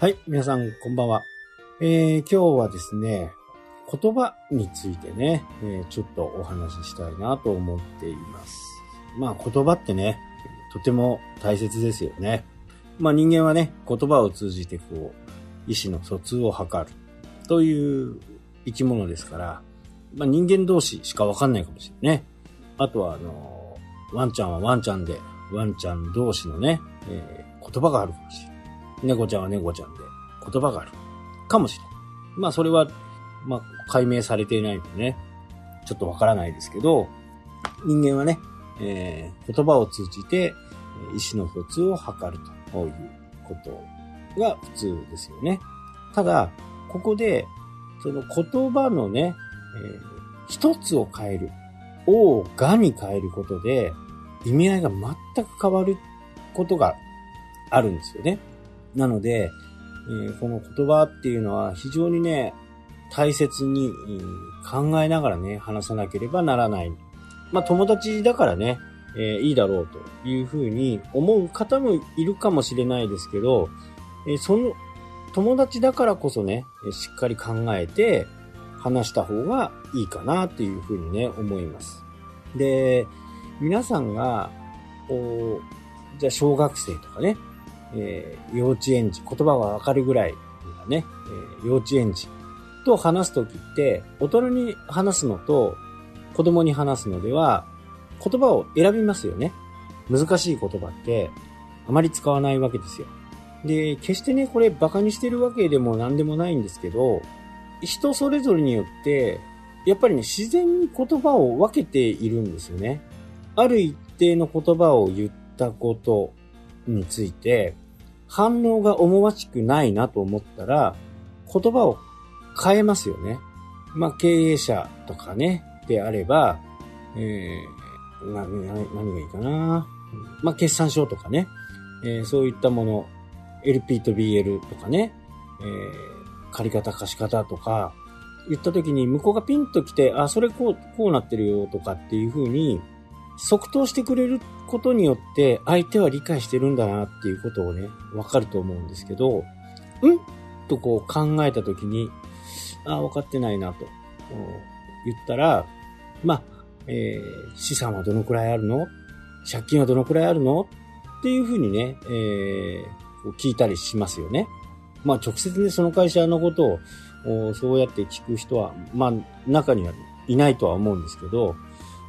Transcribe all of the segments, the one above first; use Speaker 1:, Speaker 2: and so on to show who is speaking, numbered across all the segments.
Speaker 1: はい、皆さん、こんばんは。えー、今日はですね、言葉についてね、えー、ちょっとお話ししたいなと思っています。まあ、言葉ってね、とても大切ですよね。まあ、人間はね、言葉を通じてこう、意思の疎通を図るという生き物ですから、まあ、人間同士しかわかんないかもしれないね。あとは、あの、ワンちゃんはワンちゃんで、ワンちゃん同士のね、えー言葉があるかもしれない。猫ちゃんは猫ちゃんで言葉がある。かもしれない。まあそれは、まあ解明されていないのでね、ちょっとわからないですけど、人間はね、えー言葉を通じて意思の疎通を図るということが普通ですよね。ただ、ここで、その言葉のね、えー一つを変える。をがに変えることで、意味合いが全く変わることがあるんですよね。なので、えーこの言葉っていうのは非常にね、大切に考えながらね、話さなければならない。まあ友達だからね、えーいいだろうというふうに思う方もいるかもしれないですけど、えーその友達だからこそね、しっかり考えて話した方がいいかなっていうふうにね、思います。で、皆さんが、こう、じゃあ小学生とかね、えー幼稚園児、言葉がわかるぐらいがね、えー幼稚園児と話すときって、大人に話すのと子供に話すのでは、言葉を選びますよね。難しい言葉ってあまり使わないわけですよ。で、決してね、これ馬鹿にしてるわけでも何でもないんですけど、人それぞれによって、やっぱりね、自然に言葉を分けているんですよね。ある一定の言葉を言ったことについて、反応が思わしくないなと思ったら、言葉を変えますよね。まあ、経営者とかね、であれば、えー、な、な何がいいかな。まあ、決算書とかね、えーそういったもの、LP と BL とかね、えー借り方貸し方とか、言った時に向こうがピンと来て、あ、それこう、こうなってるよとかっていう風に、即答してくれることによって、相手は理解してるんだなっていうことをね、わかると思うんですけど、ん？とこう考えた時に、あ、分かってないなと、言ったら、まあ、えー資産はどのくらいあるの？借金はどのくらいあるの？っていう風にね、えー聞いたりしますよね。まあ直接ね、その会社のことをそうやって聞く人は、まあ中にはいないとは思うんですけど、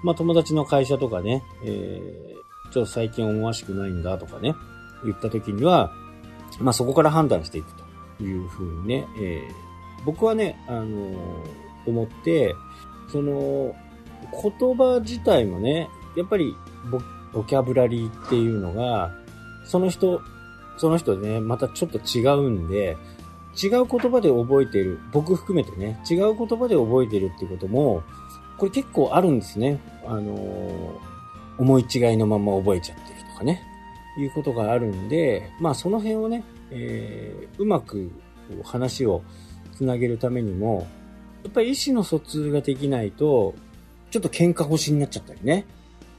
Speaker 1: まあ友達の会社とかね、えーちょっと最近思わしくないんだとかね、言った時には、まあそこから判断していくというふうにね、えー僕はね、あのー思って、その、言葉自体もね、やっぱりボボキャブラリーっていうのが、その人、その人でね、またちょっと違うんで、違う言葉で覚えている、僕含めてね、違う言葉で覚えているってことも、これ結構あるんですね。あのー思い違いのまま覚えちゃってるとかね、いうことがあるんで、まあその辺をね、えーうまく話をつなげるためにも、やっぱり意思の疎通ができないと、ちょっと喧嘩腰になっちゃったりね、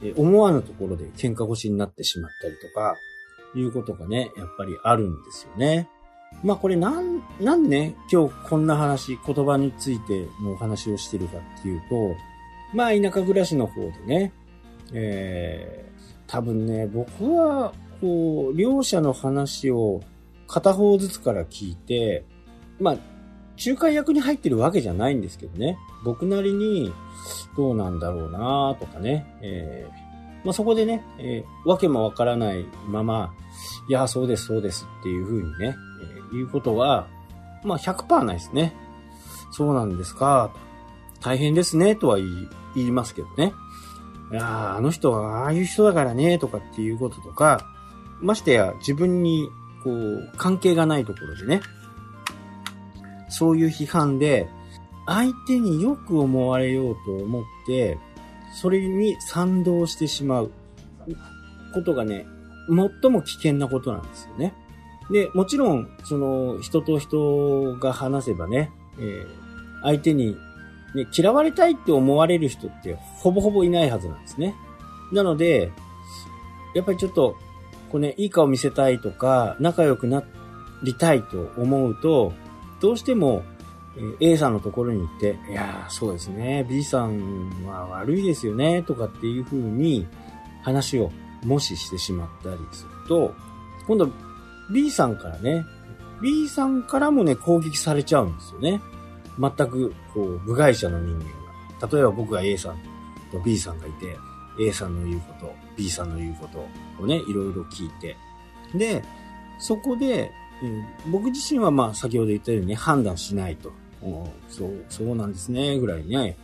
Speaker 1: え思わぬところで喧嘩腰になってしまったりとか、いうことがね、やっぱりあるんですよね。まあこれなん、なんでね、今日こんな話、言葉についてのお話をしてるかっていうと、まあ田舎暮らしの方でね、えー、多分ね、僕は、こう、両者の話を片方ずつから聞いて、まあ、仲介役に入ってるわけじゃないんですけどね、僕なりにどうなんだろうなとかね、えーまあそこでね、えーわけもわからないまま、いや、そうです、そうですっていうふうにね、えーいうことは、まあ100%ないですね。そうなんですか、と大変ですね、とは言い言いますけどね。いやあの人はああいう人だからね、とかっていうこととか、ましてや自分に、こう、関係がないところでね、そういう批判で、相手によく思われようと思って、それに賛同してしまうことがね、最も危険なことなんですよね。で、もちろん、その、人と人が話せばね、えー相手に、ね、嫌われたいって思われる人ってほぼほぼいないはずなんですね。なので、やっぱりちょっと、こうね、いい顔見せたいとか、仲良くな、りたいと思うと、どうしても、A さんのところに行って、いやーそうですね、B さんは悪いですよね、とかっていう風に話をもししてしまったりすると、今度 B さんからね、B さんからもね、攻撃されちゃうんですよね。全く、こう、部外者の人間が。例えば僕が A さんと B さんがいて、A さんの言うこと、B さんの言うことをね、いろいろ聞いて。で、そこで、うん、僕自身はまあ先ほど言ったようにね、判断しないと。そう、そうなんですね、ぐらいね。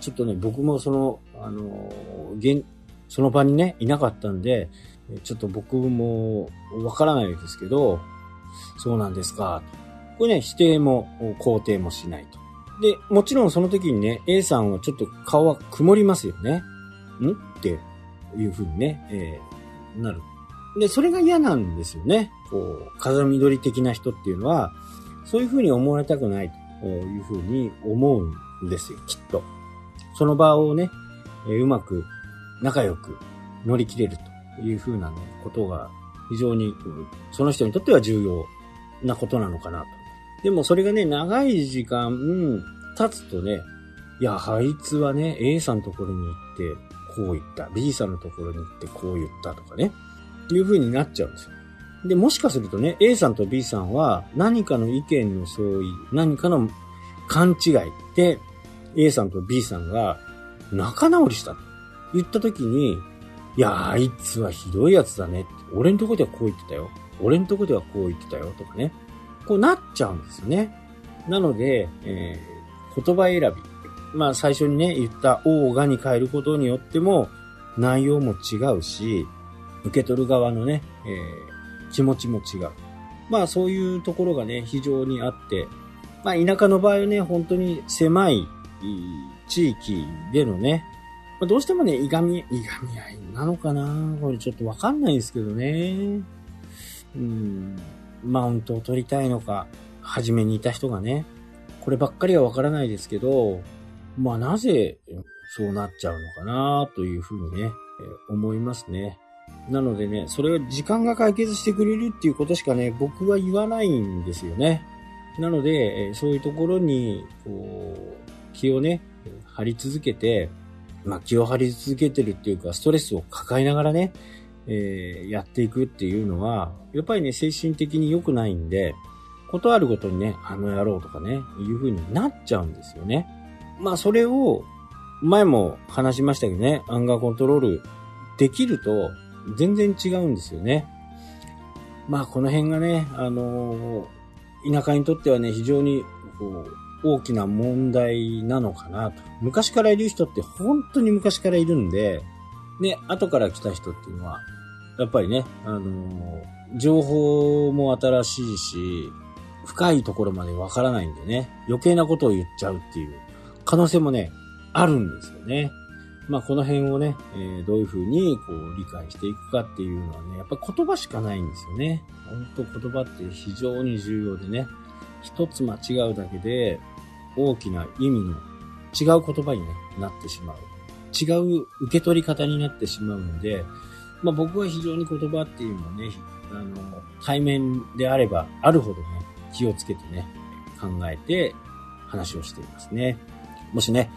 Speaker 1: ちょっとね、僕もその、あの、現、その場にね、いなかったんで、ちょっと僕もわからないですけど、そうなんですか。とこれね、否定も肯定もしないと。で、もちろんその時にね、A さんはちょっと顔は曇りますよね。ん？っていう風にね、えー、なる。で、それが嫌なんですよね。こう、風緑的な人っていうのは、そういう風に思われたくないという風に思うんですよ、きっと。その場をね、えー、うまく仲良く乗り切れるという風なね、ことが非常に、その人にとっては重要なことなのかなと。でもそれがね、長い時間、経つとね、いや、あいつはね、A さんのところに行って、こう言った。B さんのところに行ってこう言ったとかね。いう風になっちゃうんですよ。で、もしかするとね、A さんと B さんは何かの意見の相違、何かの勘違いで、A さんと B さんが仲直りしたと言った時に、いや、あいつはひどいやつだね。俺んとこではこう言ってたよ。俺んとこではこう言ってたよ。とかね。こうなっちゃうんですよね。なので、えー、言葉選び。まあ最初にね、言ったオーガに変えることによっても内容も違うし、受け取る側のね、えー、気持ちも違う。まあそういうところがね、非常にあって、まあ田舎の場合はね、本当に狭い地域でのね、まあ、どうしてもね、いがみ、いがみ合いなのかなこれちょっとわかんないですけどね。うん、マウントを取りたいのか、初めにいた人がね、こればっかりはわからないですけど、まあなぜそうなっちゃうのかなというふうにね、え思いますね。なのでね、それを時間が解決してくれるっていうことしかね、僕は言わないんですよね。なので、そういうところに、こう、気をね、張り続けて、まあ、気を張り続けてるっていうか、ストレスを抱えながらね、えー、やっていくっていうのは、やっぱりね、精神的に良くないんで、ことあるごとにね、あの野郎とかね、いう風になっちゃうんですよね。まあ、それを、前も話しましたけどね、アンガーコントロールできると、全然違うんですよね。まあ、この辺がね、あのー、田舎にとってはね、非常に、こう、大きな問題なのかなと。昔からいる人って本当に昔からいるんで、ね、後から来た人っていうのは、やっぱりね、あのー、情報も新しいし、深いところまでわからないんでね、余計なことを言っちゃうっていう可能性もね、あるんですよね。まあこの辺をね、えー、どういうふうにこう理解していくかっていうのはね、やっぱ言葉しかないんですよね。本当言葉って非常に重要でね、一つ間違うだけで大きな意味の違う言葉に、ね、なってしまう。違う受け取り方になってしまうので、まあ僕は非常に言葉っていうのはね、あの、対面であればあるほどね、気をつけてね、考えて話をしていますね。もしね、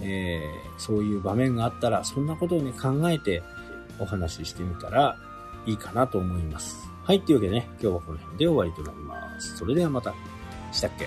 Speaker 1: えー、そういう場面があったら、そんなことをね、考えてお話ししてみたらいいかなと思います。はい、というわけでね、今日はこの辺で終わりとなります。それではまた。したっけ？